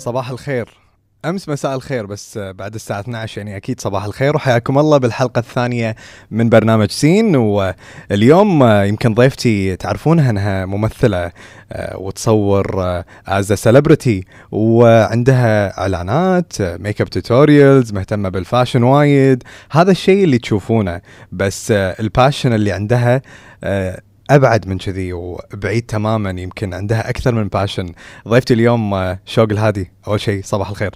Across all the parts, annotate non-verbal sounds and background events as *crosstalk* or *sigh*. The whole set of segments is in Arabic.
صباح الخير. أمس مساء الخير بس بعد الساعة 12 يعني أكيد صباح الخير وحياكم الله بالحلقة الثانية من برنامج سين. واليوم يمكن ضيفتي تعرفونها أنها ممثلة آه، وتصور as celebrity وعندها إعلانات makeup tutorials مهتمة بال fashion وايد. هذا الشيء اللي تشوفونه بس آه، ال passion اللي عندها آه، أبعد من كذي وبعيد تماما يمكن عندها أكثر من passion ضيفتي اليوم آه، شوق الهادي. أول شيء صباح الخير.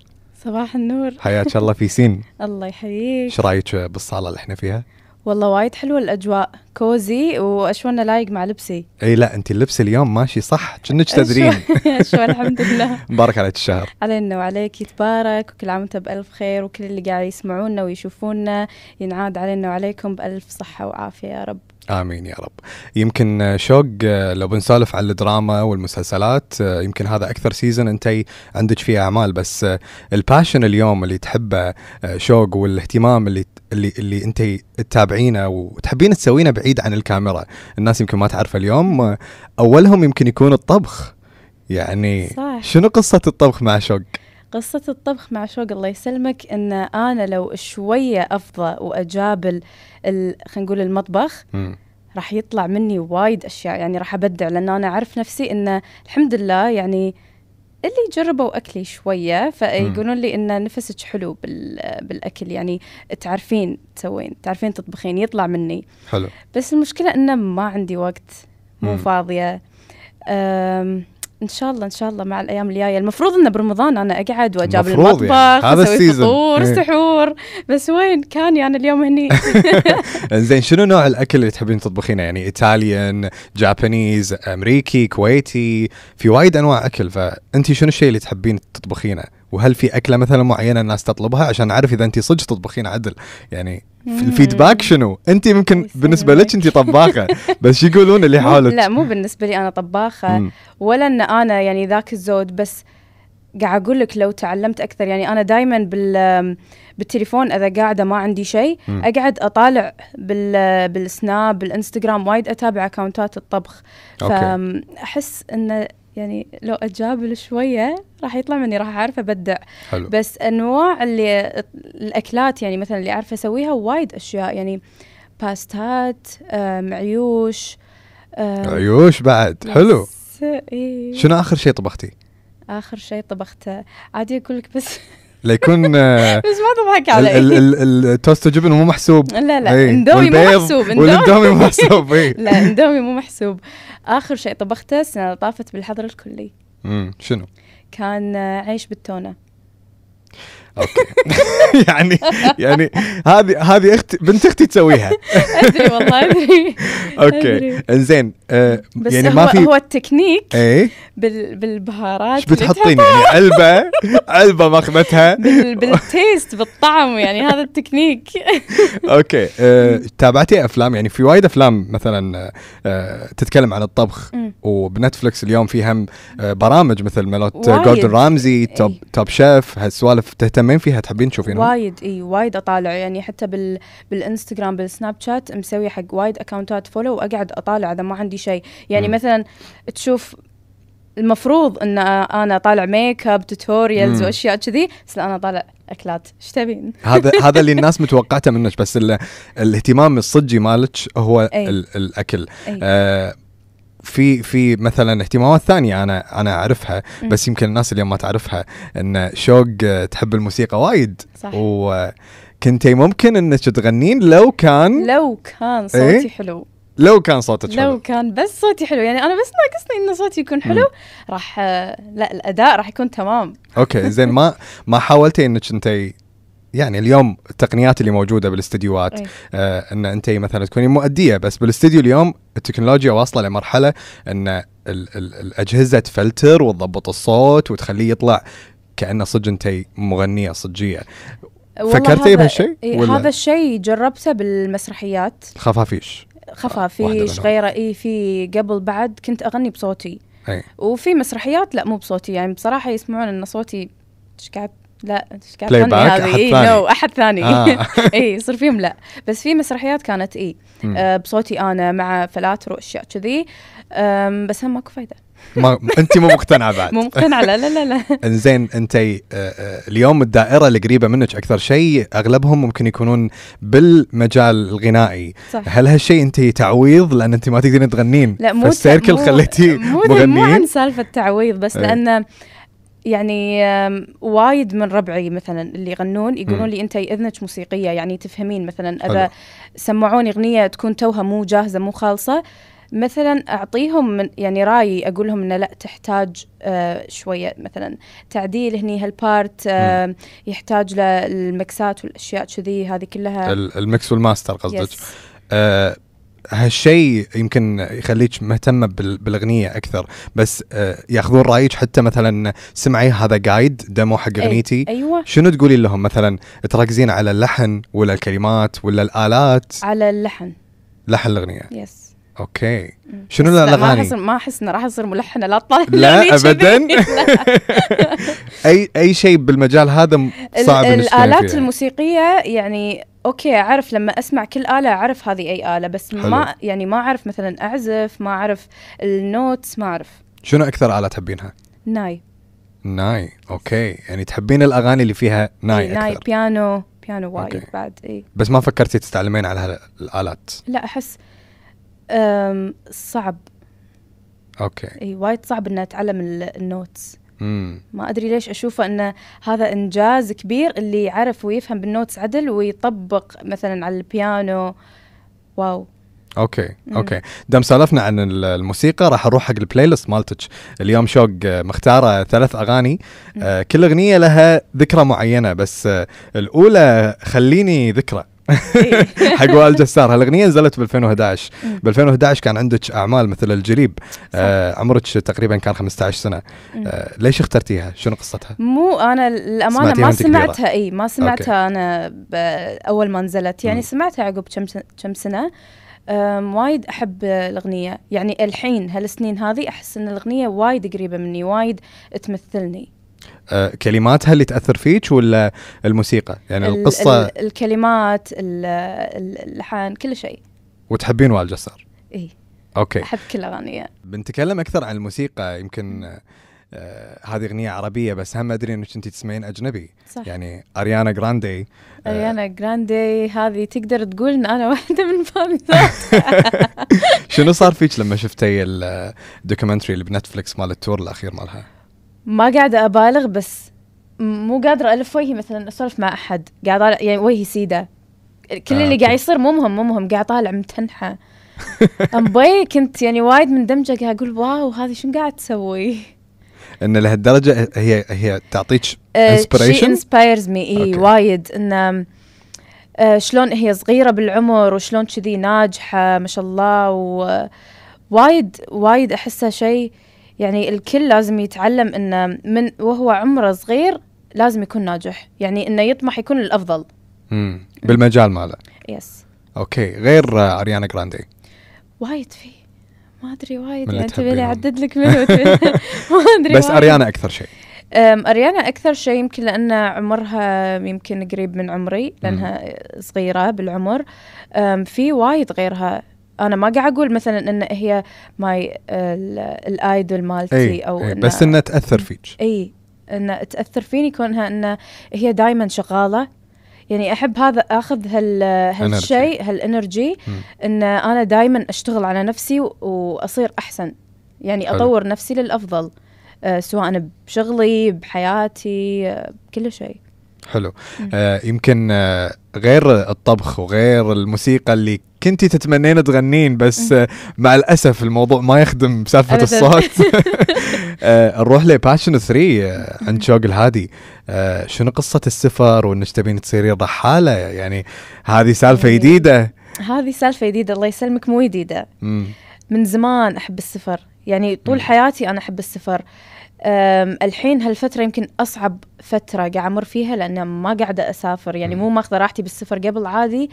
صباح النور. حياك *laughs* الله في سين. الله يحييك. إيش رأيك بالصالة اللي إحنا فيها؟ والله وايد حلوة الأجواء. كوزي واشوانه لايق مع لبسي. إي لا انت اللبس اليوم ماشي صح. كأنك تدرين. *laughs* شو الحمد لله. *laughs* مبارك عليك الشهر. علينا وعليك يتبارك وكل عام وأنت بألف خير وكل اللي قاعد يسمعونا ويشوفونا ينعاد علينا وعليكم بألف صحة وعافية يا رب. آمين يا رب. يمكن شوق آه، لو بنسولف عن الدراما والمسلسلات آه، يمكن هذا أكثر season أنت عندك فيه أعمال بس آه، ال passion اليوم اللي تحبه شوق والاهتمام اللي اللي اللي أنت تتابعينه وتحبين تسوينه بعيد عن الكاميرا. الناس يمكن ما تعرفه اليوم أولهم يمكن يكون الطبخ. يعني صح. شنو قصة الطبخ مع شوق؟ قصة الطبخ مع شوق الله يسلمك إن أنا لو شوية أفضى واجابل ال- خلينا نقول المطبخ مم. راح يطلع مني وايد أشياء يعني راح أبدع لأن أنا أعرف نفسي إن الحمد لله يعني اللي جربوا أكلي شوية فيقولون لي إن نفسك حلو بال- بالأكل يعني تعرفين تسوين تعرفين تطبخين يطلع مني حلو بس المشكلة انه ما عندي وقت مو مم. فاضية أم إن شاء الله إن شاء الله مع الأيام الجاية المفروض إنه برمضان أنا أقعد وأجاب المفروض المطبخ يعني. هذا أسوي. فطور إيه. سحور بس وين كان أنا اليوم هني *laughs* *laughs* زين شنو نوع الأكل اللي تحبين تطبخينه يعني إيطاليان جابانيز أمريكي كويتي في وايد أنواع أكل فانت شنو الشيء اللي تحبين تطبخينه وهل في أكلة مثلا معينة الناس تطلبها عشان نعرف إذا انت صدق تطبخين عدل يعني. الفيدباك شنو؟ انت ممكن الله بالنسبة لك انت طباخة بس شو يقولون اللي حولك لا مو بالنسبة لي أنا طباخة. ولا إن أنا يعني ذاك الزود بس قاعد أقول لك لو تعلمت أكثر. يعني أنا دائما بال بالتليفون إذا قاعدة ما عندي شيء. أقعد أطالع بال بالسناب بالإنستغرام وايد أتابع أكونتات الطبخ. فأحس انه يعني لو اتجابل شوية راح يطلع مني راح أعرف ابدع حلو. بس انواع اللي الأكلات يعني مثلا اللي أعرف أسويها وايد أشياء يعني باستات آم، عيوش بعد. حلو. إيه. شنو آخر شيء طبختي؟ آخر شيء طبخته. عادي أقول لك بس *laughs* ليكون آه، *laughs* بس ما تضحك ال- التوست جبن مو محسوب. لا لا إيه. اندومي مو محسوب اندومي. والإندومي مو محسوب اي *laughs* لا اندومي مو محسوب. آخر شيء طبخته السنة اللي طافت بالحظر الكلي. امم شنو؟ كان عيش بالتونة. okay. *laughs* يعني يعني هذه هذه أختي بنت أختي تسويها. *laughs* أدري والله أدري. *laughs* okay. إنزين آه بس يعني ما في هو التكنيك بال بالبهارات إيش بتحطين؟ يعني علبة؟ علبة ماخذتها؟ بال بال taste بالطعم يعني هذا ال technique. okay. آه تابعتي أفلام؟ يعني في وايد أفلام مثلا آه تتكلم عن الطبخ. وبنتفلكس اليوم في هم برامج مثل وايد. جوردن رامزي Top إيه. Top Chef هالسوالف تهتمين فيها تحبين تشوفينها وايد إي وايد أطالع يعني حتى بال بالإنستغرام بالسناب شات مسوي حق وايد اكونتات follow وأقعد أطالع إذا ما عندي شيء يعني مم. مثلا تشوف المفروض إن أنا اطالع makeup tutorials. وأشياء كذي بس لا أنا اطالع أكلات إيش تبين؟ هذا *laughs* هذا اللي الناس متوقعته منك بس ال- الاهتمام الصجي مالك هو أي. ال- الأكل أي. آه في في مثلا اهتمامات ثانية أنا أنا أعرفها. بس يمكن الناس اليوم ما تعرفها إن شوق تحب الموسيقى وايد. صح. وكنتي ممكن إنك تغنين لو كان لو كان صوتي إيه؟ حلو. لو كان صوتك لو حلو كان بس صوتي حلو. يعني أنا بس ناقصني ان صوتي يكون حلو راح لا الأداء راح يكون تمام. أوكي زين ما ما حاولتي إنك انت يعني اليوم التقنيات اللي موجودة بالاستديوهات إيه. آه إن أنت مثلا تكوني مؤدية بس بالاستديو اليوم التكنولوجيا واصلة لمرحلة إن ال ال الأجهزة تفلتر وتضبط الصوت وتخليه يطلع كأنه صدق أنت مغنية صجية. فكرتي بهالشيء إيه؟ هذا الشيء جربته بالمسرحيات. خفافيش. خفافيش غيره. اي في قبل بعد كنت أغني بصوتي. اي وفي مسرحيات لا مو بصوتي. يعني بصراحة يسمعون إن صوتي إيش قاعد لا إيش قاعد تغني هذه؟ اي. no أحد ثاني. آه. *laughs* اي يصير فيهم لا. بس في مسرحيات كانت اي. آه بصوتي أنا مع فلاتر وأشياء كذي. بس هم ماكو فايدة. ما انت مو مقتنعة بعد. *laughs* مو مقتنعة لا لا لا *laughs* إنزين انت آه، آه، اليوم الدائرة القريبه منك أكثر شيء أغلبهم ممكن يكونون بالمجال الغنائي. صح. هل هالشيء انت تعويض؟ لأن انت ما تقدرين تغنين. لا مو فالسيركل مو- خليتي مو مو عن مغنيين سالفه تعويض بس إيه. يعني وايد من ربعي مثلا اللي يغنون. يقولون لي أنت إذنك موسيقية يعني تفهمين مثلا. إذا سمعوني أغنية تكون توها مو جاهزة مو خالصة مثلا أعطيهم من يعني رأيي أقول لهم إنه لا تحتاج آه شوية مثلا تعديل هني هال part آه يحتاج للمكسات والأشياء كذي هذه كلها ال- ال mix وال master قصدك Yes. آه هالشيء يمكن يخليك مهتمه بال- بالأغنية أكثر. بس آه ياخذون رأيك حتى مثلا سمعي هذا guide demo حق أي- أغنيتي. أيوه. شنو تقولي لهم؟ مثلا تركزين على اللحن ولا الكلمات ولا الآلات؟ على اللحن. لحن الأغنية. يس okay. شنو ما الأغاني؟ أحس ما أحس انه راح أصير ملحنة لا تطلع لا. ابدا. *laughs* *laughs* اي أي شيء بالمجال هذا صعب الآلات. الموسيقية يعني أوكي أعرف لما أسمع كل آلة أعرف هذه أي آلة بس حلو. ما يعني ما أعرف مثلا أعزف ما أعرف ال notes ما أعرف. شنو أكثر آلة تحبينها؟ ناي. ناي okay. يعني تحبين الأغاني اللي فيها ناي إي، ناي أكثر. بيانو بيانو وايد okay. بعد إي. بس ما فكرتي تتعلمين على هالالات لا أحس صعب. okay. إي وايد صعب ان أتعلم ال- ال notes. ما أدري ليش اشوفه انه هذا إنجاز كبير اللي يعرف ويفهم بال notes عدل ويطبق مثلا على البيانو. wow. okay مم. okay. دام سالفنا عن ال- الموسيقى راح أروح حق البلاي ليست مالتك. اليوم شوق مختارة ثلاث أغاني. آه كل أغنية لها ذكرى معينة بس آه الأولى خليني ذكرى. *laughs* حق وائل جسار. هالأغنية نزلت ب 2011 مم. ب 2011 كان عندك أعمال مثل الجليب. آه عمرك تقريبا كان 15 سنة. آه ليش اخترتيها؟ شنو قصتها؟ مو أنا الامانه ما؟ سمعتها. إي ما سمعتها أنا ب- اول ما نزلت. يعني مم. سمعتها عقب كم كم سنة. وايد أحب الأغنية. يعني الحين هالسنين هذه أحس إن الأغنية وايد قريبة مني وايد تمثلني. آه كلماتها اللي تأثر فيك ولا الموسيقى؟ يعني ال- القصة ال- الكلمات ال- ال- اللحن كل شيء. وتحبين وائل جسار؟ إي. okay. أحب كل أغانيه. بنتكلم أكثر عن الموسيقى يمكن آه، آه هذه أغنية عربية بس هم أدري إنك أنت تسمعين أجنبي. صح. يعني أريانا جراندي آه، أريانا جراندي هذه تقدر تقول إن أنا *laughs* واحدة من فانزات *laughs* شنو صار فيك لما شفتي ال documentary اللي بنتفلكس مال ال tour الأخير مالها؟ ما قاعدة أبالغ بس مو قادرة ألف وجهي مثلا أسولف مع أحد. قاعد طالع يعني وجهي سيدة. كل آه، اللي. قاعد يصير مو مهم مو مهم. قاعد طالع متنحة. *laughs* امبي كنت يعني وايد مندمجه قاعد أقول wow هذه شنو قاعد تسوي؟ إن لهالدرجة هي هي تعطيك inspiration inspires me إي. وايد. إن آه، شلون هي صغيرة بالعمر وشلون كذي ناجحة ما شاء الله. ووايد وايد أحسها شيء يعني الكل لازم يتعلم انه من وهو عمره صغير لازم يكون ناجح. يعني إنه يطمح يكون الأفضل. بالمجال ماله؟ yes okay. غير أريانا جراندي. وايد في. ما أدري وايد. يعني تحبينهم. اعدد لك منو. تبي- *laughs* ما أدري بس. أريانا أكثر شيء. أريانا أكثر شيء يمكن لأن عمرها يمكن قريب من عمري لأنها صغيرة بالعمر. في وايد غيرها. أنا ما قاعد أقول مثلا إن هي my ال- ال idol مالتي اي أو أي إن بس إنها تأثر فيك اي إن تأثر فيني كونها إن هي دائما شغالة يعني أحب هذا آخذ هال هالشيء هال energy. إن أنا دائما أشتغل على نفسي وأصير أحسن يعني حلو. أطور نفسي للأفضل أه سواء بشغلي بحياتي أه بكل شيء حلو. آه يمكن آه غير الطبخ وغير الموسيقى اللي كنتي تتمنين تغنين بس مع الأسف الموضوع ما يخدم بسالفة أبداً. الصوت. *laughs* آه نروح لباشن 3 آه عند شوق الهادي. آه شنو قصة السفر وإنك تبين تصيرين رحاله يعني هذه سالفة إيه. جديدة. هذه سالفة جديدة. الله يسلمك مو جديدة. من زمان أحب السفر. يعني طول. حياتي أنا أحب السفر. الحين هالفترة يمكن أصعب فترة قاعد أمر فيها لأن ما قاعدة أسافر. يعني. مو ماخذة راحتي بالسفر. قبل عادي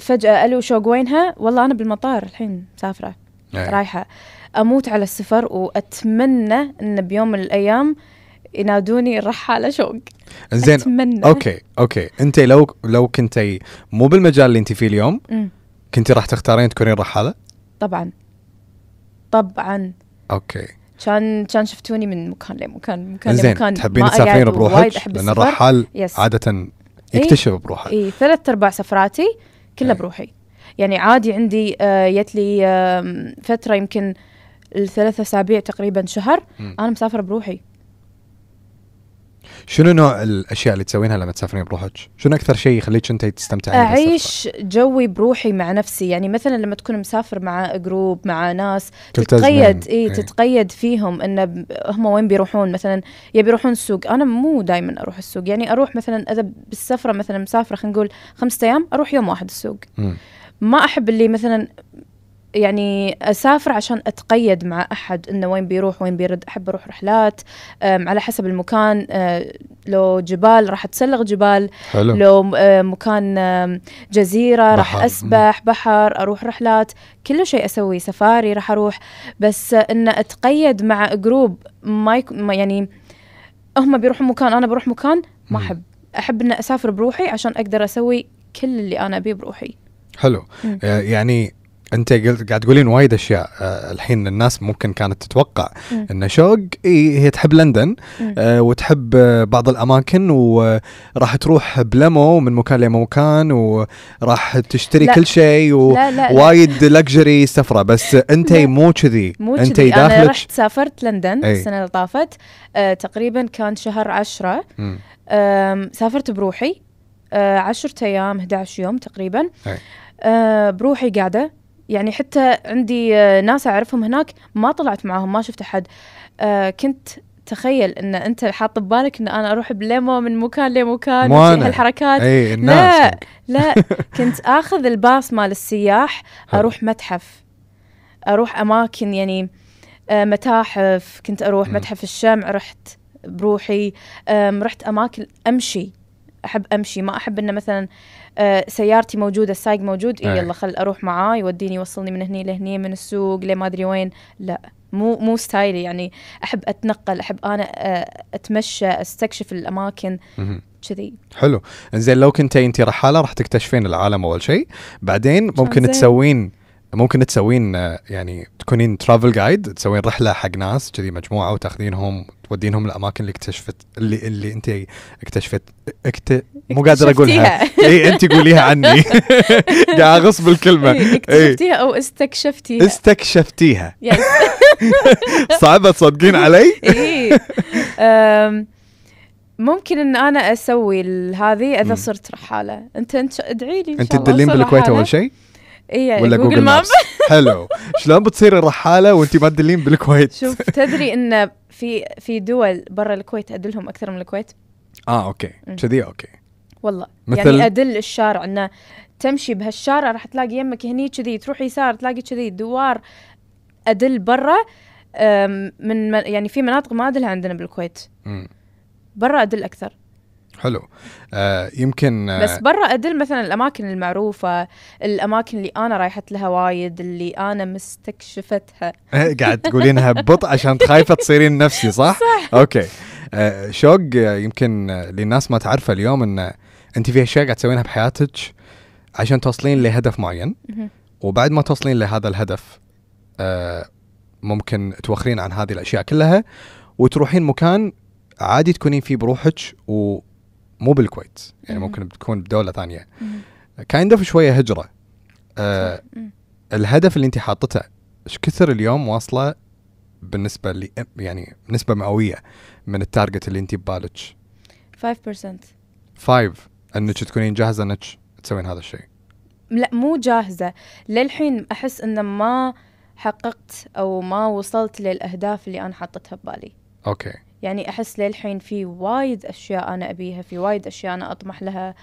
فجأة ألو شوق وينها؟ والله أنا بالمطار الحين مسافرة أي. رايحة. أموت على السفر وأتمنى أن بيوم من الأيام ينادوني الرحاله شوق. زين أتمنى. okay okay. أنت لو لو كنتي مو بالمجال اللي أنت فيه اليوم مم. كنتي راح تختارين تكونين رحالة؟ طبعا. طبعا. okay. كان كان شفتوني من مكان لمكان مكان زين لمكان تحبين تسافرين بروحك؟ السفر. الرحال yes عادة يكتشف بروحه إي ثلاث أرباع سفراتي كلها إيه. بروحي يعني عادي عندي آه، جت لي فترة يمكن الثلاث أسابيع تقريبا شهر. أنا مسافرة بروحي شنو نوع الأشياء اللي تسوينها لما تسافرين بروحك؟ شنو أكثر شيء يخليك أنت تستمتعين؟ أعيش جوي بروحي مع نفسي يعني مثلا لما تكون مسافر مع group مع ناس. تتقيد إي إيه. تتقيد فيهم إن هم وين بيروحون مثلا يبي يروحون السوق أنا مو دائما أروح السوق يعني أروح مثلا إذا بالسفرة مثلا مسافرة خلينا نقول خمسة أيام أروح يوم واحد السوق مم. ما أحب اللي مثلا يعني أسافر عشان أتقيد مع أحد إنه وين بيروح وين بيرد أحب أروح رحلات على حسب المكان أه، لو جبال راح أتسلق جبال حلو لو أه، مكان جزيرة راح. أسبح بحر أروح رحلات كل شيء أسوي سفاري راح أروح بس إن أتقيد مع جروب ما, يك... يعني هم بيروحون مكان أنا بروح مكان ما. أحب أحب ان أسافر بروحي عشان أقدر أسوي كل اللي أنا أبيه بروحي حلو مم. آه، يعني أنت قلت قاعد تقولين وايد أشياء آه، الحين الناس ممكن كانت تتوقع مم. إن شوق إيه هي تحب لندن. آه، وتحب آه، بعض الأماكن وراح تروح بلمو من مكان لمكان وراح تشتري لا. كل شيء. ووايد لكجري سفرة بس أنت. مو كذي أنت كذي أنا داخلك رحت سافرت لندن أي. السنة اللي طافت آه تقريبا كان شهر عشرة سافرت بروحي آه عشرة أيام 11 يوم تقريبا أي. آه بروحي قاعدة يعني حتى عندي آه ناس أعرفهم هناك ما طلعت معاهم ما شفت أحد. آه كنت تخيل إن أنت حاط ببالك إن أنا أروح بليمو من مكان لمكان. هالحركات. إي الناس لا *laughs* كنت آخذ الباص مال السياح. أروح متحف. أروح أماكن يعني آه، متاحف. كنت أروح مم. متحف الشمع رحت بروحي. رحت أماكن أمشي. أحب أمشي. ما أحب إنه مثلا آه، سيارتي موجودة السايق موجود. إيه يلا خل أروح معاه يوديني يوصلني من هني لهني من السوق لما أدري وين لا مو مو style ي يعني أحب أتنقل أحب أنا آه، أتمشى أستكشف الأماكن. كذي حلو زين لو كنت أنت رحالة راح تكتشفين العالم أول شيء بعدين ممكن. تسوين ممكن تسوين آه، يعني تكونين travel guide تسوين رحلة حق ناس كذي مجموعة وتاخذينهم تودينهم الاماكن اللي اكتشفت اللي اللي انت اكتشفت اكت... مو قادر أقولها. اي انت قوليها عني. *laughs* قاعد أغص بالكلمة. إيه، اي اكتشفتيها أو استكشفتيها. استكشفتيها. *laughs* صعبة تصدقين علي؟ *laughs* إيه. أم، ممكن إن أنا أسوي هذه إذا. صرت رحالة. أنت إنت ادعي لي أنت تدلين بالكويت. أول شيء؟ اي ولا Google Maps حلو شلون بتصيري رحاله وأنت ما تدلين بالكويت؟ شوف تدري إن في في دول برا الكويت أدلهم أكثر من الكويت؟ آه أوكي. كذي أوكي. والله. مثل- يعني أدل الشارع إنه تمشي بهالشارع راح تلاقي يمك هني كذي تروح يسار تلاقي كذي دوار أدل برا من يعني في مناطق ما أدلها عندنا بالكويت. برا أدل أكثر. حلو. آه يمكن آه بس برا أدل مثلا الأماكن المعروفة الأماكن اللي أنا رايحت لها وايد اللي أنا مستكشفتها. *laughs* قاعد تقولينها ببطء عشان خايفة تصيرين نفسي صح؟ صح. أوكي. آه شوق آه، يمكن آه، للناس ما تعرفه اليوم إن أنت في أشياء قاعد تسوينها بحياتك عشان توصلين لهدف معين. وبعد ما توصلين لهذا الهدف آه ممكن توخرين عن هذه الأشياء كلها وتروحين مكان عادي تكونين فيه بروحك ومو بالكويت يعني مهم. ممكن بتكون بدولة ثانية. kind of شوية هجرة. آه. مم. الهدف اللي انت حاطته إيش كثر اليوم واصلة بالنسبة لي يعني نسبة مئوية من ال target اللي انت ببالك؟ 5% five انك تكونين جاهزة انك تسوين هذا الشيء. لا مو جاهزة. للحين أحس إن ما حققت أو ما وصلت للأهداف اللي أنا حاطتها ببالي. أوكي يعني أحس للحين في وايد أشياء أنا أبيها في وايد أشياء أنا أطمح لها.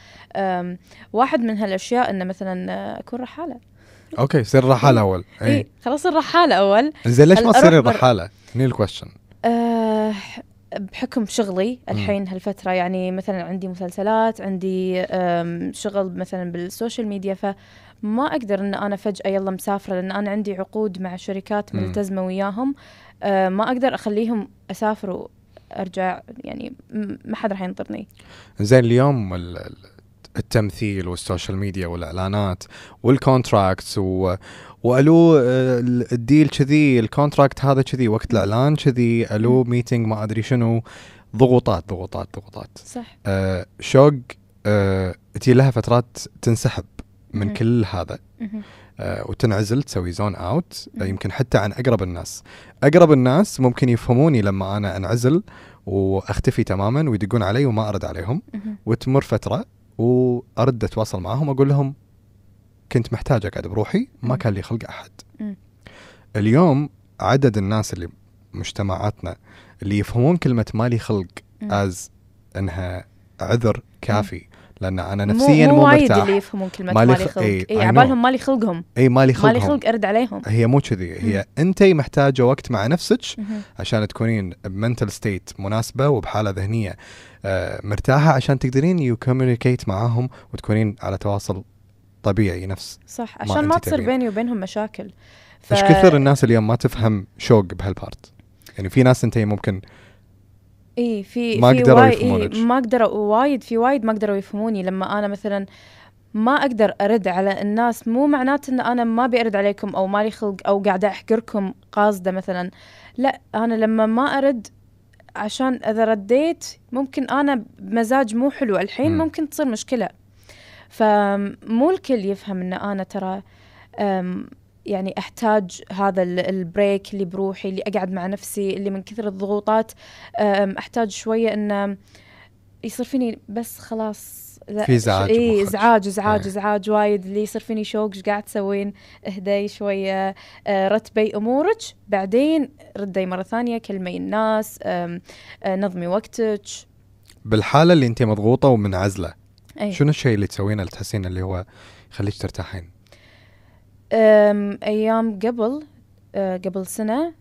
واحد من هالأشياء إنه مثلا آه، أكون رحالة. أوكي صيري رحالة أول. إي اي إيه. خلاص الرحالة أول. زين ليش ما بر- رحالة؟ هني ال question أه بحكم شغلي الحين هالفترة يعني مثلا عندي مسلسلات عندي شغل مثلا بال social media فما أقدر إن أنا فجأة يلا مسافرة لأن أنا عندي عقود مع شركات. ملتزمة وياهم. أه ما أقدر أخليهم أسافر وأرجع يعني ما حد راح ينطرني. زين اليوم ال- ال- التمثيل وال social media والإعلانات وال contracts و... وألو آه، ال- ال deal كذي ال contract هذا كذي وقت الإعلان كذي ألو meeting ما أدري شنو ضغوطات ضغوطات ضغوطات. صح. آه شوق آه تجي لها فترات تنسحب من. كل هذا. وتنعزل تسوي zone out آه. يمكن حتى عن أقرب الناس أقرب الناس ممكن يفهموني لما أنا أنعزل وأختفي تماما ويدقون علي وما أرد عليهم. وتمر فترة وأرد أتواصل معاهم أقول لهم كنت محتاج اقعد بروحي ما. كان لي خلق أحد. اليوم عدد الناس اللي مجتمعاتنا اللي يفهمون كلمة مالي خلق. as إنها عذر كافي لأن أنا مو- نفسيا مو, مو وايد مرتاح. اللي يفهمون كلمة مالي مالي خ- خلق. إي، أي اي عبالهم مالي خلقهم. اي مالي خلقهم. مالي خلق أرد عليهم. هي مو كذي. هي أنت محتاجه وقت مع نفسك. عشان تكونين ب mental state مناسبة وبحالة ذهنية آه، مرتاحة عشان تقدرين you communicate معاهم وتكونين على تواصل طبيعي نفس صح عشان ما تصير. بيني وبينهم مشاكل. ف... إيش كثر الناس اليوم ما تفهم شوق بهال part يعني في ناس أنت ممكن اي في ما في قدروا يفهمونك. إيه ما قدروا وايد في وايد ما قدروا يفهموني لما أنا مثلا ما أقدر أرد على الناس مو معناته إن أنا ما بيرد عليكم أو مالي خلق أو قاعدة أحقركم قاصدة مثلا لا أنا لما ما أرد عشان إذا رديت ممكن أنا بمزاج مو حلو الحين مم. ممكن تصير مشكلة فمو الكل يفهم إن أنا ترى يعني أحتاج هذا ال- ال break اللي بروحي اللي أقعد مع نفسي اللي من كثر الضغوطات أحتاج شوية ان يصير فيني بس خلاص لا في إزعاج اي. ازعاج ازعاج إيه. ازعاج وايد اللي يصير فيني شوق إيش قاعد تسوين اهدي شوية آه، رتبي أمورك بعدين ردي مرة ثانية كلمي الناس أم، آه، نظمي وقتك بالحالة اللي انت مضغوطة ومنعزلة اي شنو الشيء اللي تسوينه اللي تحسين اللي هو يخليك ترتاحين أم، أيام قبل أه، قبل سنة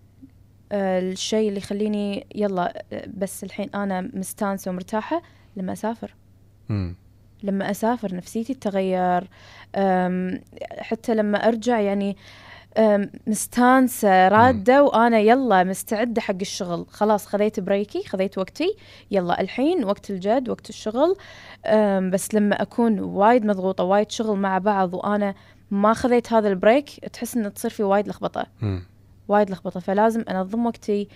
أه، الشيء اللي يخليني يلا أه، بس الحين أنا مستانسة ومرتاحة لما أسافر. امم لما أسافر نفسيتي تتغير حتى لما أرجع يعني أم، مستانسة رادة وأنا يلا مستعدة حق الشغل. خلاص خذيت break ي خذيت وقتي يلا الحين وقت الجد وقت الشغل. بس لما أكون وايد مضغوطة وايد شغل مع بعض وأنا ما خذيت هذا ال break تحس ان تصير في وايد لخبطة. وايد لخبطة. فلازم أنظم وقتي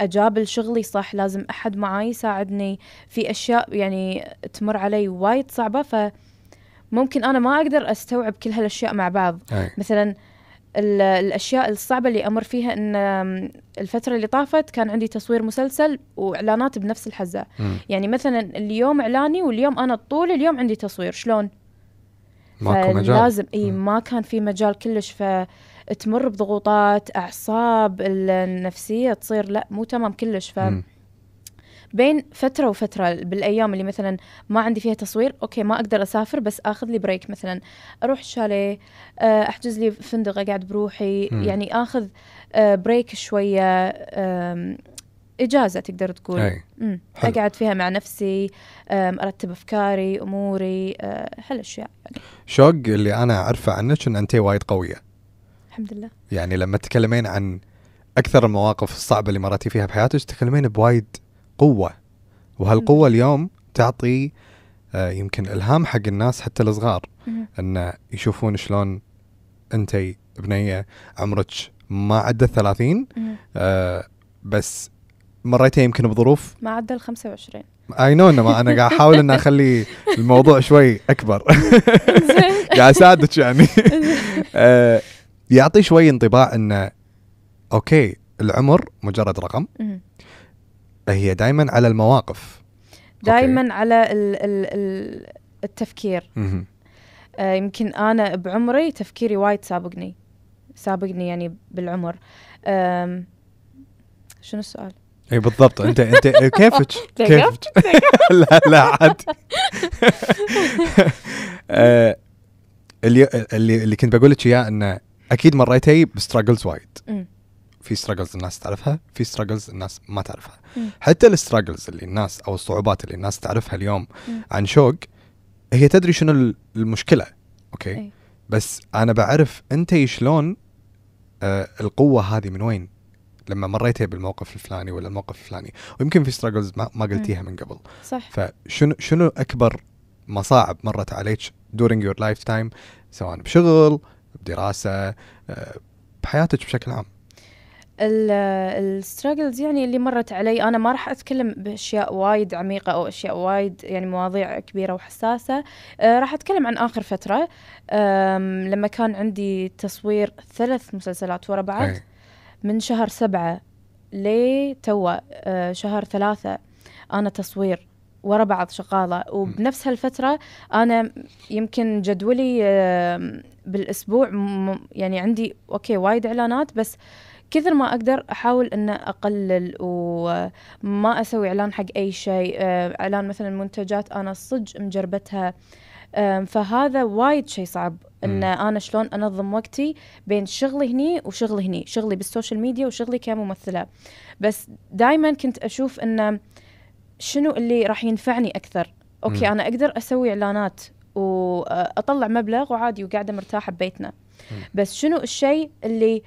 اجابل شغلي صح لازم أحد معاي يساعدني. في أشياء يعني تمر علي وايد صعبة فممكن أنا ما أقدر أستوعب كل هالأشياء مع بعض. أي. مثلا ال- الأشياء الصعبة اللي أمر فيها إن الفترة اللي طافت كان عندي تصوير مسلسل وإعلانات بنفس الحزة. مم. يعني مثلا اليوم إعلاني واليوم أنا طول اليوم عندي تصوير. شلون؟ ماكو مجال لازم إي. ما كان في مجال كلش فتمر بضغوطات أعصاب النفسية تصير لا مو تمام كلش ف مم. بين فترة وفترة بالأيام اللي مثلا ما عندي فيها تصوير okay ما أقدر أسافر بس آخذ لي break مثلا أروح الشاليه آه، أحجز لي فندق أقعد بروحي مم. يعني آخذ آه، break شوية آم، إجازة تقدر تقول. مم. حلو. أقعد فيها مع نفسي أرتب أفكاري أموري آه، هالأشياء يعني. شوق اللي أنا أعرفه عنك إن انت وايد قوية. الحمد لله. يعني لما تتكلمين عن أكثر المواقف الصعبة اللي مريتي فيها بحياتك تتكلمين بوايد قوة. وهالقوة اليوم تعطي آه، يمكن إلهام حق الناس حتى الصغار. إن يشوفون شلون انت بنية عمرك ما عدى الثلاثين مم. آه، بس مريتي يمكن بظروف. ما عدى ال 25 اي نو انما أنا قاعد أحاول ان *laughs* أخلي الموضوع شوي أكبر. *laughs* قاعد أساعدك يعني. *laughs* آه، يعطي شوي انطباع إنه أوكي العمر مجرد رقم. هي دائما على المواقف. دائما على ال ال ال التفكير. آه يمكن أنا بعمري تفكيري وايد سابقني. سابقني يعني بالعمر. شنو السؤال؟ إي بالضبط انت أنت *laughs* كيفك كيفك؟ *laughs* لا لا عاد *laughs* آه، اللي اللي اللي كنت بقول لك إياه إنه أكيد مريتي ب struggles وايد. في struggles الناس تعرفها في struggles الناس ما تعرفها. حتى ال struggles اللي الناس أو الصعوبات اللي الناس تعرفها اليوم. عن شوق هي تدري شنو ال- المشكلة okay. بس أنا بعرف انت شلون آه القوة هذه من وين لما مريتي بالموقف الفلاني ولا الموقف الفلاني. ويمكن في struggles ما, ما قلتيها من قبل. صح. فشنو شنو أكبر مصاعب مرت عليك during your lifetime سواء بشغل بدراسة آه، بحياتك بشكل عام. الستراجلز يعني اللي مرت علي أنا ما راح أتكلم بأشياء وايد عميقة أو أشياء وايد يعني مواضيع كبيرة وحساسة. آه راح أتكلم عن آخر فترة. لما كان عندي تصوير ثلاث مسلسلات ورا بعض. من شهر سبعة لتوا آه شهر ثلاثة أنا تصوير ورا بعض شغالة. وبنفس هالفترة أنا يمكن جدولي آه بالأسبوع يعني عندي أوكي وايد إعلانات بس كثر ما أقدر أحاول أن أقلل وما أسوي إعلان حق أي شيء. آه، إعلان مثلا منتجات أنا صج مجربتها. فهذا وايد شيء صعب. إن مم. أنا شلون أنظم وقتي بين شغلي هني وشغلي هني شغلي بال social media وشغلي كممثلة بس دائما كنت أشوف إن شنو اللي راح ينفعني أكثر okay مم. أنا أقدر أسوي إعلانات وأطلع مبلغ وعادي وقاعدة مرتاحة ببيتنا مم. بس شنو الشيء اللي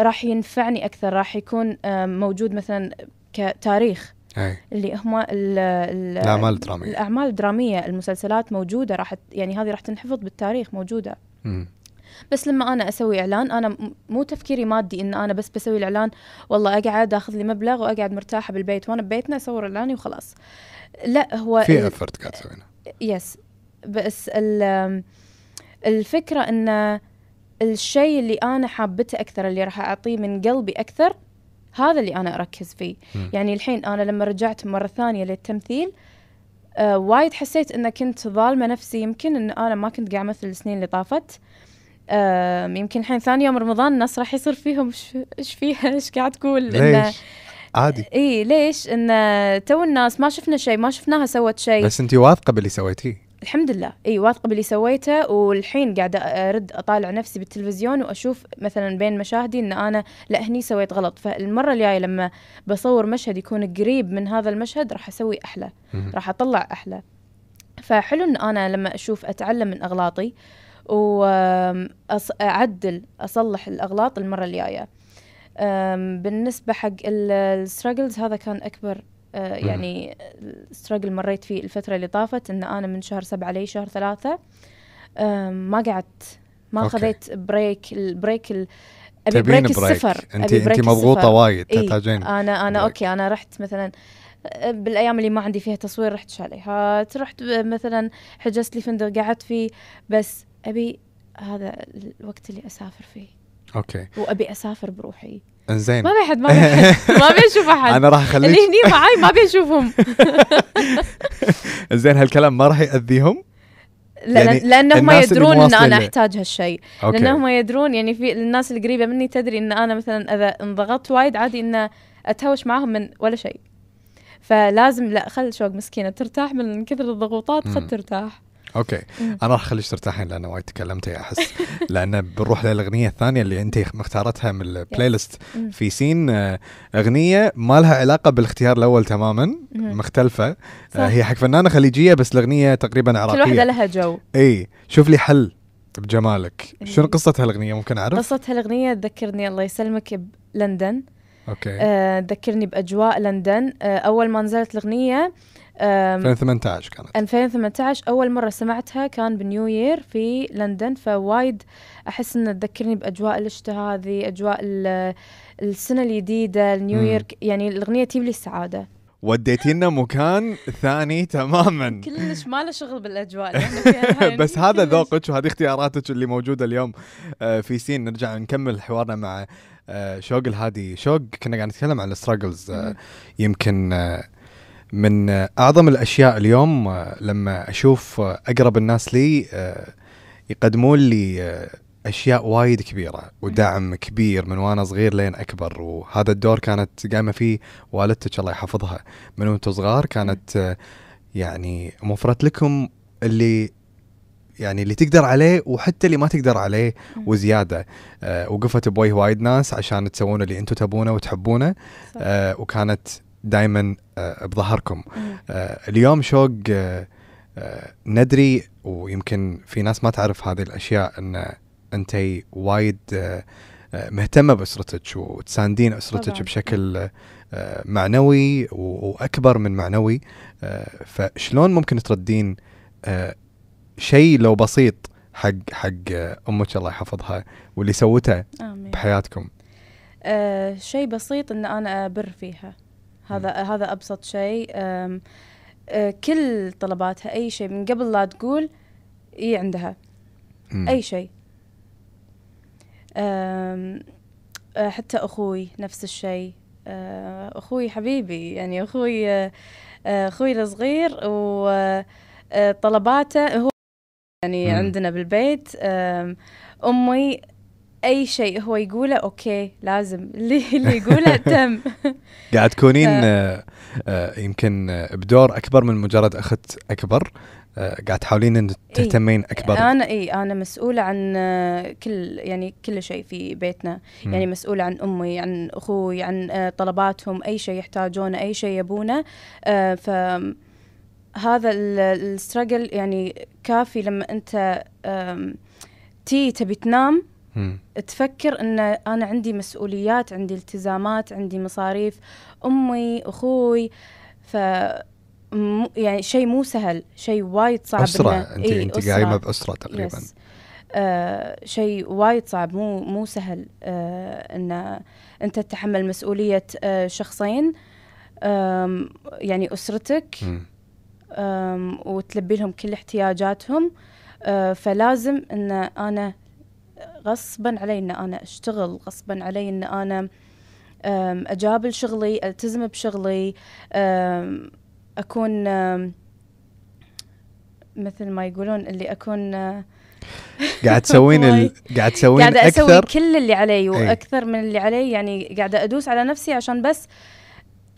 راح ينفعني أكثر راح يكون موجود مثلا كتاريخ أي. اللي هم ال- ال- الأعمال الدرامية. الأعمال الدرامية المسلسلات موجودة راح يعني هذه راح تنحفظ بالتاريخ موجودة. مم. بس لما أنا أسوي إعلان أنا م- مو تفكيري مادي إن أنا بس بسوي الإعلان والله أقعد أخذ لي مبلغ وأقعد مرتاحة بالبيت وأنا ببيتنا أصور إعلاني وخلاص. لا هو في افرت قاعد تسوينه يس بس ال- الفكرة إن الشيء اللي أنا حابته أكثر اللي راح أعطيه من قلبي أكثر هذا اللي أنا أركز فيه. مم. يعني الحين أنا لما رجعت مرة ثانية للتمثيل آه وايد حسيت ان كنت ظالمة نفسي. يمكن إن أنا ما كنت قاعدة امثل السنين اللي طافت. آه يمكن الحين ثاني يوم رمضان الناس راح يصير فيهم إيش فيها؟ *laughs* إيش قاعد تقول؟ ليش؟ عادي. اي ليش؟ إن توه الناس ما شفنا شيء ما شفناها سوت شيء. بس انت واثقة باللي سويتيه. الحمد لله. إي واثقة باللي سويته والحين قاعدة أرد أطالع نفسي بالتلفزيون وأشوف مثلا بين مشاهدي إن أنا لا هني سويت غلط. فالمرة الجاية لما بصور مشهد يكون قريب من هذا المشهد راح أسوي أحلى. راح أطلع أحلى. فحلو إن أنا لما أشوف أتعلم من أغلاطي واعدل أصلح الأغلاط المرة الجاية. بالنسبة حق ال struggles هذا كان أكبر يعني ال struggle مريت فيه الفترة اللي طافت إن أنا من شهر سبعة لي شهر ثلاثة ما قعدت ما. خذيت break ال break ال- أبي break break السفر انت انت مضغوطة. وايد إيه، تحتاجين أنا أنا break. Okay أنا رحت مثلا أه، بالأيام اللي ما عندي فيها تصوير رحت شاليهات رحت مثلا حجزت لي فندق قعدت فيه بس أبي هذا الوقت اللي أسافر فيه okay وأبي أسافر بروحي انزين ما ابي احد ما ابي احد *laughs* ما ابي أشوف أحد. أنا راح اللي اخليك هني معاي ما ابي اشوفهم *laughs* زين هالكلام ما راح يأذيهم؟ لا يعني لأنهم الناس اللي يدرون إن أنا أحتاج هالشيء okay. لأنهم يدرون يعني في الناس القريبه مني تدري إن أنا مثلا إذا انضغطت وايد عادي ان أتهاوش معاهم من ولا شيء. فلازم لا خل شوق مسكينة ترتاح من كثر الضغوطات. خل ترتاح. Okay. مم. أنا راح أخليك ترتاحين لأن وايد تكلمتي أحس. *laughs* لأن بنروح للأغنية الثانية اللي أنت مختارتها من ال playlist. في سين آه، أغنية ما لها علاقة بالاختيار الأول تماما مم. مختلفة. آه، صح. هي حق فنانة خليجية بس الأغنية تقريبا كل واحدة عراقيه لها جو. إي شوف لي حل بجمالك. شنو قصة هالأغنية؟ ممكن أعرف؟ قصة هالأغنية تذكرني الله يسلمك بلندن. Okay. آه، بأجواء لندن. آه، أول ما نزلت الأغنية آم، 2018 كانت 2018 أول مرة سمعتها كان ب New Year في لندن فوايد أحس انها تذكرني بأجواء الشتاء هذه أجواء ال- السنة الجديدة ال New. Year يعني الأغنية تجيب لي السعادة وديتينا مكان ثاني تماما *laughs* كلش ما له شغل بالأجواء. *laughs* بس هذا. ذوقك وهذه اختياراتك اللي موجودة اليوم آه، في سين نرجع نكمل حوارنا مع آه، شوق الهادي شوق كنا قاعد نتكلم عن الستراجلز مم. يمكن آه، من أعظم الأشياء اليوم آه، لما أشوف آه، أقرب الناس لي آه، يقدمون لي أشياء وايد كبيرة ودعم كبير من وأنا صغير لين أكبر وهذا الدور كانت قايمة فيه والدتك الله يحفظها من وأنتم صغار كانت يعني موفرت لكم اللي يعني اللي تقدر عليه وحتى اللي ما تقدر عليه. وزيادة آه وقفت بوجه وايد ناس عشان تسوون اللي أنتم تبونه وتحبونه. آه وكانت دائما آه بظهركم. آه اليوم شوق آه ندري ويمكن في ناس ما تعرف هذه الأشياء إن أنت وايد مهتمة بأسرتك وتساندين أسرتك طبعاً. بشكل معنوي وأكبر من معنوي. فشلون ممكن تردين شيء لو بسيط حق حق أمك الله يحفظها واللي سوته آمين. بحياتكم؟ آه شيء بسيط إن أنا أبر فيها. هذا هذا أبسط شيء. آه كل طلباتها أي شيء من قبل لا تقول إي عندها. مم. أي شيء. آه حتى أخوي نفس الشيء. آه أخوي حبيبي يعني أخوي أخوي الصغير وطلباته هو يعني مم. عندنا بالبيت. أمي أي شيء هو يقوله أوكي لازم. *laughs* اللي اللي يقوله تم. *laughs* قاعد تكونين آه، آه، يمكن آه، بدور أكبر من مجرد أخت أكبر. آه، قاعد تحاولين إن تهتمين أكبر. أنا إي أنا مسؤولة عن كل يعني كل شيء في بيتنا. يعني مسؤولة عن أمي عن أخوي عن طلباتهم. أي شيء يحتاجونه أي شيء يبونه. ف هذا الستراجل يعني كافي لما أنت تي تبي تنام مم. تفكر إن أنا عندي مسؤوليات عندي التزامات عندي مصاريف أمي أخوي ف يعني شيء مو سهل شيء وايد صعب أسرة انت إي، أنت. قايمة بأسرة تقريبا يس. آه شيء وايد صعب مو مو سهل آه إن أنت تتحمل مسؤولية آه شخصين آم يعني أسرتك. آم وتلبي لهم كل احتياجاتهم آه فلازم إن أنا غصبا علي ان أنا أشتغل غصبا علي ان أنا اجابل شغلي ألتزم بشغلي أكون مثل ما يقولون اللي أكون آه قاعد تسوين *laughs* ال... قاعد تسوين قاعدة أسوي أكثر كل اللي علي. وأكثر من اللي علي يعني قاعدة أدوس على نفسي عشان بس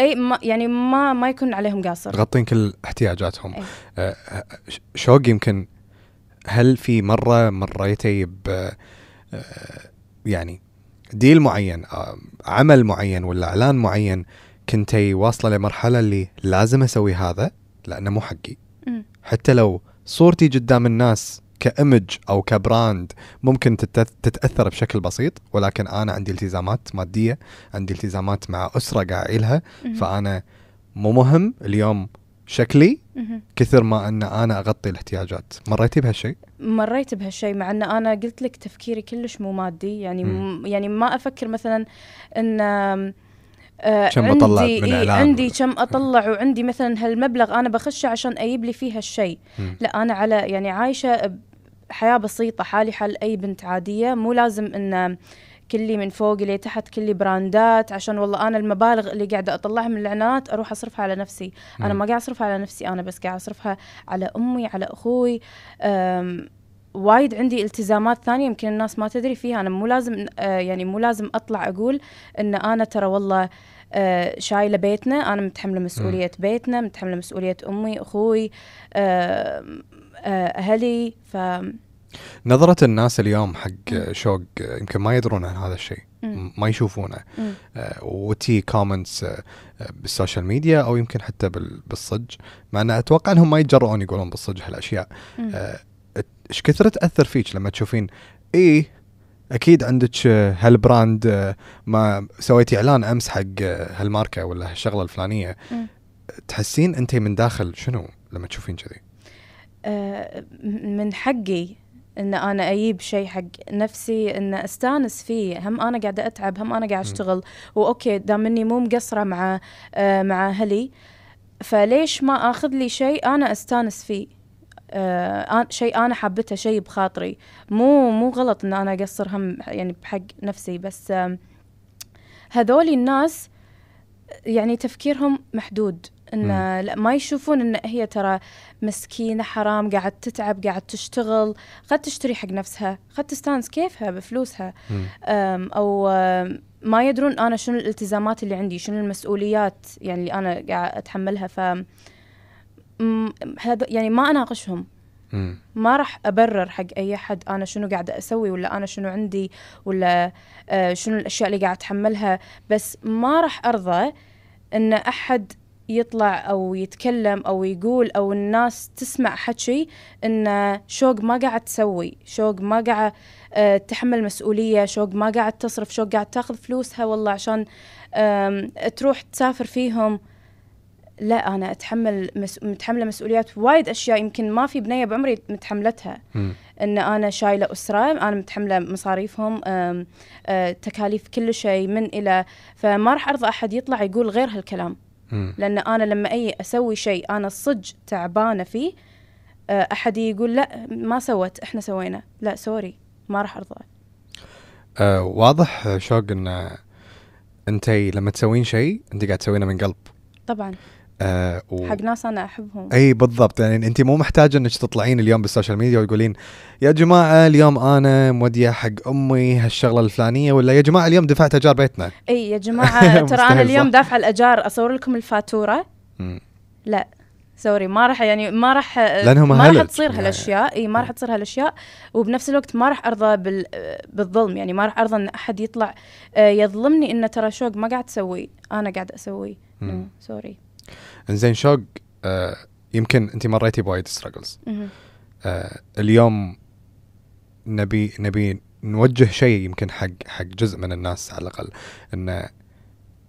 إي ما يعني ما ما يكون عليهم قاصر تغطين كل احتياجاتهم أي. آه، آه، شوق يمكن هل في مرة مريتي ب يعني ديل معين آه، عمل معين ولا إعلان معين كنتي واصلة لمرحلة اللي لازم أسوي هذا لأنه مو حقي. حتى لو صورتي قدام الناس كإيمج أو كبراند ممكن تتأث- تتأثر بشكل بسيط ولكن أنا عندي التزامات مادية عندي التزامات مع أسرة قاعد اعيلها مهم. فأنا مو مهم اليوم شكلي. كثر ما أن أنا أغطي الاحتياجات مريتي بهالشيء مريت بهالشيء مع إن أنا قلت لك تفكيري كلش مو مادي يعني. م يعني ما أفكر مثلا إن آه كم عندي بطلع من إيه عندي كم أطلع وعندي مثلا هالمبلغ أنا بخشه عشان أجيب لي فيه هالشيء. لا أنا على يعني عايشة حياة بسيطة حالي حال أي بنت عادية مو لازم إن كلي من فوق لي تحت كلي براندات عشان والله أنا المبالغ اللي قاعدة أطلعها من الإعلانات أروح أصرفها على نفسي. أنا مم. ما قاعد أصرفها على نفسي أنا بس قاعد أصرفها على أمي على أخوي. أم وايد عندي التزامات ثانية يمكن الناس ما تدري فيها. أنا مو لازم آه يعني مو لازم أطلع أقول إن أنا ترى والله آه شايلة بيتنا. أنا متحملة مسؤولية بيتنا متحملة مسؤولية أمي أخوي آه أهلي. ف نظرة الناس اليوم حق شوق يمكن ما يدرون عن هذا الشيء. ما يشوفونه. آه، وتي comments بال social media أو يمكن حتى بال- بالصج مع أن أتوقع إنهم ما يتجرؤون يقولون بالصج هالأشياء. آه، إيش كثر تأثر فيك لما تشوفين إيه أكيد عندك آه، هال brand آه، ما سويتي إعلان أمس حق آه، هالماركة ولا هالشغلة الفلانية. تحسين انت من داخل شنو لما تشوفين كذي؟ آه، من حقي إن أنا أجيب شيء حق نفسي إن أستانس فيه. هم أنا قاعدة أتعب هم أنا قاعدة أشتغل. وأوكي دام إني مو مقصرة مع آه، مع أهلي فليش ما آخذ لي شيء أنا أستانس فيه؟ آه شيء أنا حابته شيء بخاطري. مو مو غلط إن أنا أقصر هم يعني بحق نفسي. بس آم، هذولي الناس يعني تفكيرهم محدود. إن. لا ما يشوفون إن هي ترى مسكينة حرام قاعد تتعب قاعد تشتغل قد تشتري حق نفسها قد تستانس كيفها بفلوسها. أم، أو أم، ما يدرون أنا شنو الالتزامات اللي عندي شنو المسؤوليات يعني اللي أنا قاعد أتحملها ف هذا يعني ما أناقشهم مم. ما راح أبرر حق أي أحد أنا شنو قاعدة أسوي ولا أنا شنو عندي ولا آه شنو الأشياء اللي قاعدة أتحملها بس ما راح أرضى إن أحد يطلع أو يتكلم أو يقول أو الناس تسمع حكي إن شوق ما قاعد تسوي شوق ما قاعد آه، تحمل مسؤولية شوق ما قاعد تصرف شوق قاعد تاخذ فلوسها والله عشان تروح تسافر فيهم. لا أنا أتحمل مس... متحملة مسؤوليات وايد أشياء يمكن ما في بنية بعمري متحملتها. مم. إن أنا شايلة أسرة أنا متحملة مصاريفهم أم، أه، تكاليف كل شيء من إلى فما راح أرضى أحد يطلع يقول غير هالكلام. لأن أنا لما أي أسوي شيء أنا صج تعبانة فيه أه، أحد يقول لا ما سوت إحنا سوينا. لا sorry ما راح أرضى. آه واضح آه، شوق إن انت لما تسوين شيء انت قاعد تسوينه من قلب. طبعا. آه و... حق ناس أنا أحبهم. إي بالضبط. يعني انت مو محتاجة إنك تطلعين اليوم بال social media وتقولين يا جماعة اليوم أنا مودية حق أمي هالشغلة الفلانية ولا يا جماعة اليوم دفعت أجار بيتنا. إي يا جماعة *laughs* ترى أنا اليوم؟ دافعة الأجار أصور لكم الفاتورة. لا. Sorry ما راح يعني ما راح ما راح تصير. هالأشياء. إي ما راح تصير هالأشياء. وبنفس الوقت ما راح أرضى بال بالظلم. يعني ما راح أرضى إن أحد يطلع آه، يظلمني انه ترى شوق ما قاعد تسوي أنا قاعد أسوي. Sorry. إنزين شوق آه يمكن انت مريتي بوايد struggles. آه اليوم نبي نبي نوجه شيء يمكن حق حق جزء من الناس على الأقل انه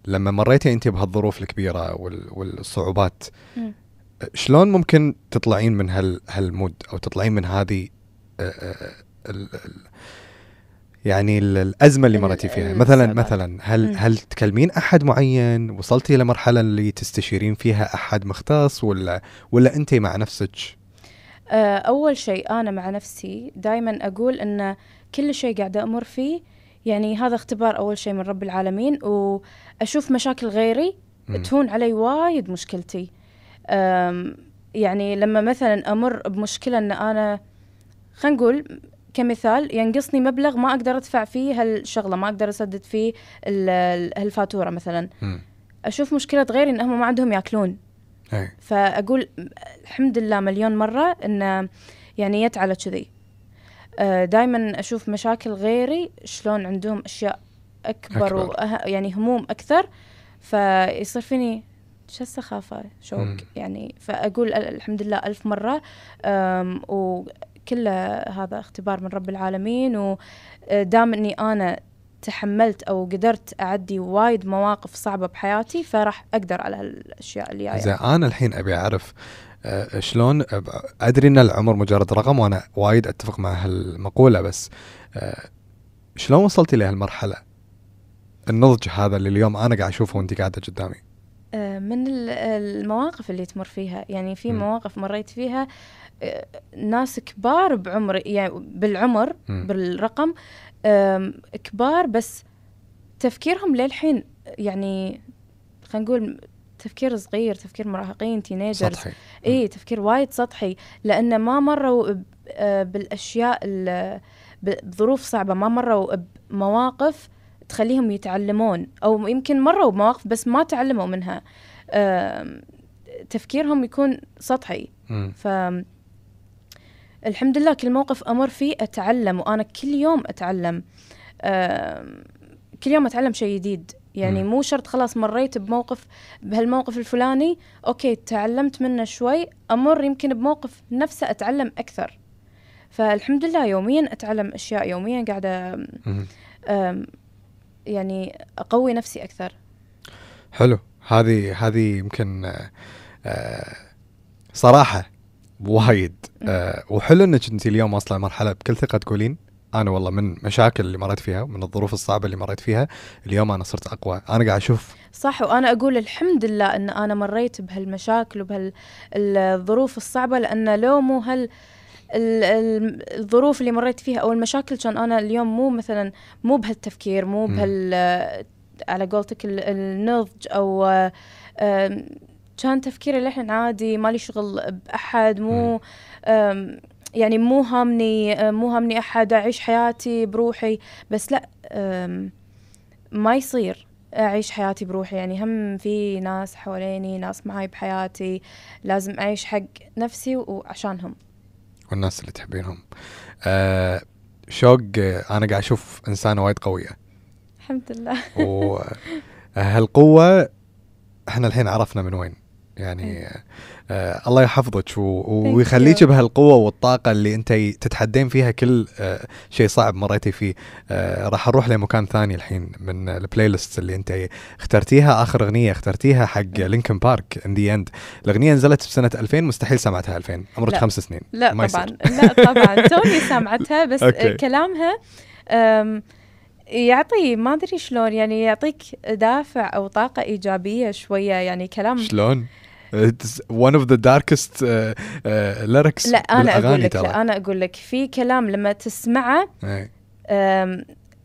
لما مريتي انت بهالظروف الكبيرة وال والصعوبات مم. شلون ممكن تطلعين من هال هال mood أو تطلعين من هذه آه، آه، يعني ال- الأزمة اللي ال- مريتي فيها مثلا. مثلا هل. هل تكلمين أحد معين وصلتي لمرحله اللي تستشيرين فيها أحد مختص ولا ولا أنت مع نفسك آه، أول شيء أنا مع نفسي دائما أقول إن كل شيء قاعدة أمر فيه يعني هذا اختبار أول شيء من رب العالمين وأشوف مشاكل غيري. تهون علي وايد مشكلتي يعني لما مثلا أمر بمشكلة إن أنا خلينا نقول كمثال ينقصني مبلغ ما أقدر أدفع فيه هالشغلة ما أقدر أسدد فيه ال- ال- هالفاتورة مثلا. مم. أشوف مشكلة غيري انهم ما عندهم يأكلون. اي فأقول الحمد لله مليون مرة إن يعني يت على كذي. دائما أشوف مشاكل غيري شلون عندهم أشياء أكبر, أكبر. وأه يعني هموم أكثر. فيصير فيني شو السخافة؟ شوق مم. يعني. فأقول ال- الحمد لله ألف مرة. أم، وكله هذا اختبار من رب العالمين ودام إني أنا تحملت أو قدرت أعدي وايد مواقف صعبة بحياتي فراح أقدر على هالأشياء اللي جاية. زين أنا الحين أبي أعرف آه، شلون أب- أدري إن العمر مجرد رقم وأنا وايد أتفق مع هالمقولة بس آه، شلون وصلتي لهالمرحلة؟ النضج هذا اللي اليوم أنا قاعد أشوفه وأنت قاعدة قدامي. آه، من ال- المواقف اللي تمر فيها يعني في. مواقف مريت فيها آه، ناس كبار بعمر يعني بالعمر. بالرقم كبار بس تفكيرهم للحين يعني خلينا نقول تفكير صغير تفكير مراهقين تينيجرز سطحي إي تفكير وايد سطحي لأن ما مروا آه، بالأشياء بظروف صعبة ما مروا بمواقف تخليهم يتعلمون أو يمكن مروا بمواقف بس ما تعلموا منها. تفكيرهم يكون سطحي. ف الحمد لله كل موقف أمر فيه أتعلم وأنا كل يوم أتعلم. كل يوم أتعلم شيء جديد. يعني. مو شرط خلاص مريت بموقف بهالموقف الفلاني أوكي تعلمت منه شوي أمر يمكن بموقف نفسه أتعلم أكثر. فالحمد لله يوميا أتعلم أشياء يوميا قاعدة يعني أقوي نفسي أكثر. حلو. هذه هذه يمكن آه، آه، صراحة وايد. آه، وحلو إنك أنت اليوم واصله مرحلة بكل ثقة تقولين أنا والله من مشاكل اللي مريت فيها ومن الظروف الصعبة اللي مريت فيها اليوم أنا صرت أقوى. أنا قاعد أشوف صح وأنا أقول الحمد لله إن أنا مريت بهالمشاكل وبهالظروف الصعبة لأن لو مو هال ال- ال- الظروف اللي مريت فيها أو المشاكل كان أنا اليوم مو مثلا مو بهالتفكير مو. بهال على قولتك ال- النضج أو كان تفكيري للحين عادي مالي شغل بأحد مو يعني مو هامني مو هامني أحد أعيش حياتي بروحي بس لا ما يصير أعيش حياتي بروحي. يعني هم في ناس حواليني ناس معاي بحياتي لازم أعيش حق نفسي وعشانهم. والناس اللي تحبينهم. آه شوق أنا قاعد أشوف إنسانة وايد قوية. الحمد لله. وهالقوه إحنا الحين عرفنا من وين. يعني آه الله يحفظك و- ويخليك بهالقوة والطاقة اللي أنت تتحدين فيها كل آه شيء صعب مريتي فيه. آه راح نروح لمكان ثاني الحين من ال playlist اللي أنت اخترتيها. آخر أغنية اخترتيها حق Linkin Park In the End الأغنية نزلت بسنة 2000 مستحيل سمعتها 2000 عمرك. خمس سنين. لا ما طبعا. يصير. لا طبعا. *laughs* توني سامعتها بس أوكي. كلامها أم، يعطي ما أدري شلون يعني يعطيك دافع أو طاقة إيجابية شوية. يعني كلام شلون؟ It's one of the darkest uh, uh, lyrics لا أنا أقول لك. لا أنا أقول لك في كلام لما تسمعه إيه،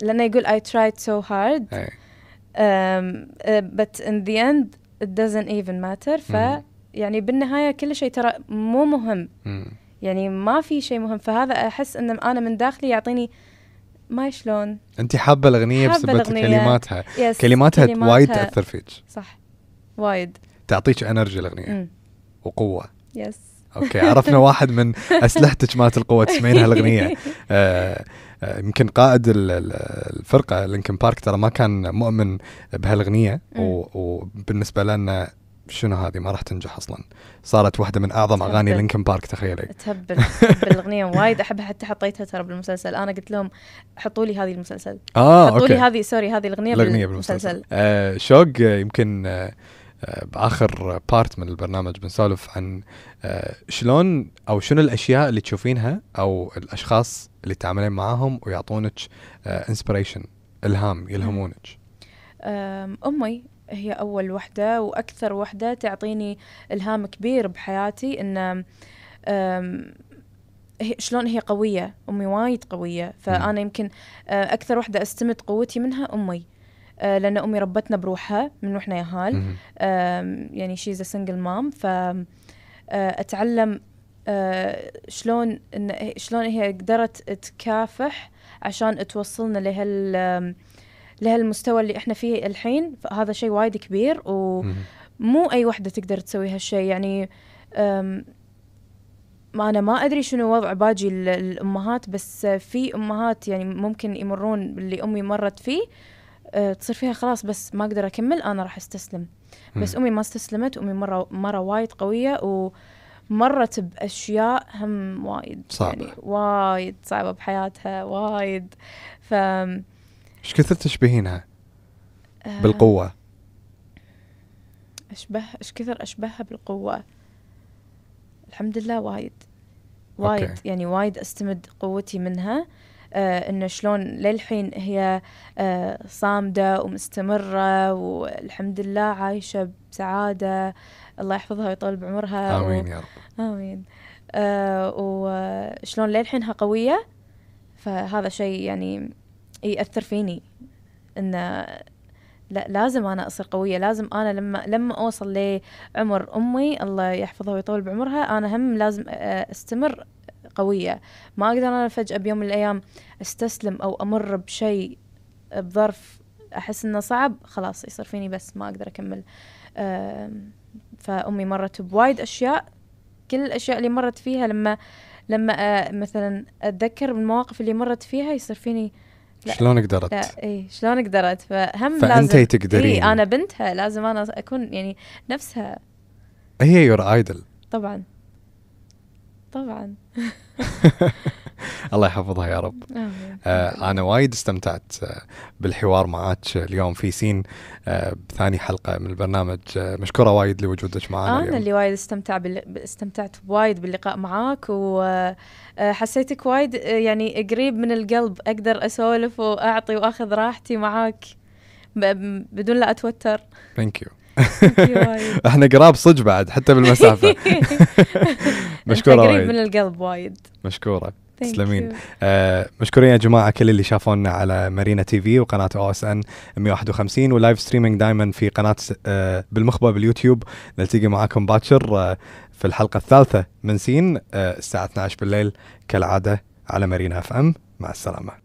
لأنه يقول I tried so hard um, uh, but in the end it doesn't even matter ف مم. يعني بالنهاية كل شيء ترى مو مهم مم. يعني ما في شيء مهم فهذا أحس إن أنا من داخلي يعطيني ما شلون أنت حابة الأغنية بسبب. كلماتها yes كلماتها, وايد تأثر فيك صح وايد تعطيك energy الاغنيه مم. وقوة. yes okay عرفنا *laughs* واحد من اسلحتك مالت القوة تسمعين هالأغنية. *laughs* آه، آه، يمكن قائد ال- ال- الفرقة Linkin Park ترى ما كان مؤمن بهالأغنية. وبالنسبة لنا شنو هذه؟ ما راح تنجح أصلا. صارت واحدة من أعظم تهبل. أغاني Linkin Park تخيلي. تهبل. تهبل الأغنية *laughs* وايد. أحبها حتى حطيتها ترى بالمسلسل. أنا قلت لهم حطوا لي هذه المسلسل. آه حطوا لي هذه sorry هذه الأغنية الأغنية بالمسلسل. بالمسلسل. آه شوق يمكن آه، بآخر part من البرنامج بنسولف عن آه شلون أو شنو الأشياء اللي تشوفينها أو الأشخاص اللي تعاملين معاهم ويعطونك inspiration إلهام يلهمونك. أمي هي أول وحدة وأكثر وحدة تعطيني إلهام كبير بحياتي إن شلون هي قوية أمي وايد قوية. فأنا يمكن أه، أكثر وحدة أستمد قوتي منها أمي. لأن أمي ربتنا بروحها من وإحنا يهال. أم، يعني she's single mom ف أه، أتعلم أه، شلون إن شلون هي قدرت تكافح عشان توصلنا لهال لهالمستوى اللي إحنا فيه الحين. فهذا شيء وايد كبير ومو. أي وحدة تقدر تسوي هالشيء. يعني ما أنا ما أدري شنو وضع باقي ال- الامهات بس في أمهات يعني ممكن يمرون باللي أمي مرت فيه. تصير فيها خلاص بس ما أقدر أكمل أنا راح أستسلم بس. أمي ما استسلمت أمي مرة مرة وايد قوية ومرت بأشياء هم وايد صعبة. يعني وايد صعبة بحياتها وايد ف إيش كثر تشبهينها آه، بالقوة أشبه إيش كثر أشبهها بالقوة الحمد لله وايد وايد أوكي. يعني وايد أستمد قوتي منها آه إنه شلون للحين هي آه صامدة ومستمرة والحمد لله عايشة بسعادة. الله يحفظها ويطول بعمرها و- آمين يا رب. آمين. آه وشلون للحينها قوية فهذا شيء يعني يأثر فيني. إنه لا لازم أنا أصير قوية لازم أنا لما لما أوصل لعمر أمي الله يحفظها ويطول بعمرها أنا هم لازم آه، أستمر قوية. ما أقدر أنا فجأة بيوم من الأيام أستسلم أو أمر بشيء بظرف أحس إنه صعب خلاص يصير فيني بس ما أقدر أكمل. آم، فأمي مرت بوايد أشياء كل الأشياء اللي مرت فيها لما لما آه، مثلا أتذكر بالمواقف اللي مرت فيها يصير فيني لا. شلون قدرت؟ لا اي شلون قدرت؟ فهم فأنتي لازم تقدرين. إيه أنا بنتها لازم أنا أكون يعني نفسها. هي يور ايدل طبعا. طبعا. *laughs* الله يحفظها يا رب. آه أنا وايد استمتعت آه بالحوار معك اليوم في سين. آه بثاني حلقة من البرنامج. آه مشكورة وايد لوجودك معنا أنا اليوم. اللي وايد استمتع بال... استمتعت وايد باللقاء معاك وحسيتك وايد آه، يعني قريب من القلب. أقدر أسولف وأعطي وأخذ راحتي معاك ب... بدون لا أتوتر. thank you. *laughs* إحنا قراب صدق بعد حتى بالمسافة. *laughs* مشكورة أنت قريب. من القلب وايد. مشكورة. تسلمين. آه مشكورين يا جماعة كل اللي شافونا على مارينا TV وقناة OSN 151 و live streaming دائما في قناة آه بالمخبر باليوتيوب. نلتقي معاكم باكر آه في الحلقة الثالثة من سين آه الساعة 12 بالليل كالعادة على مارينا FM. مع السلامة.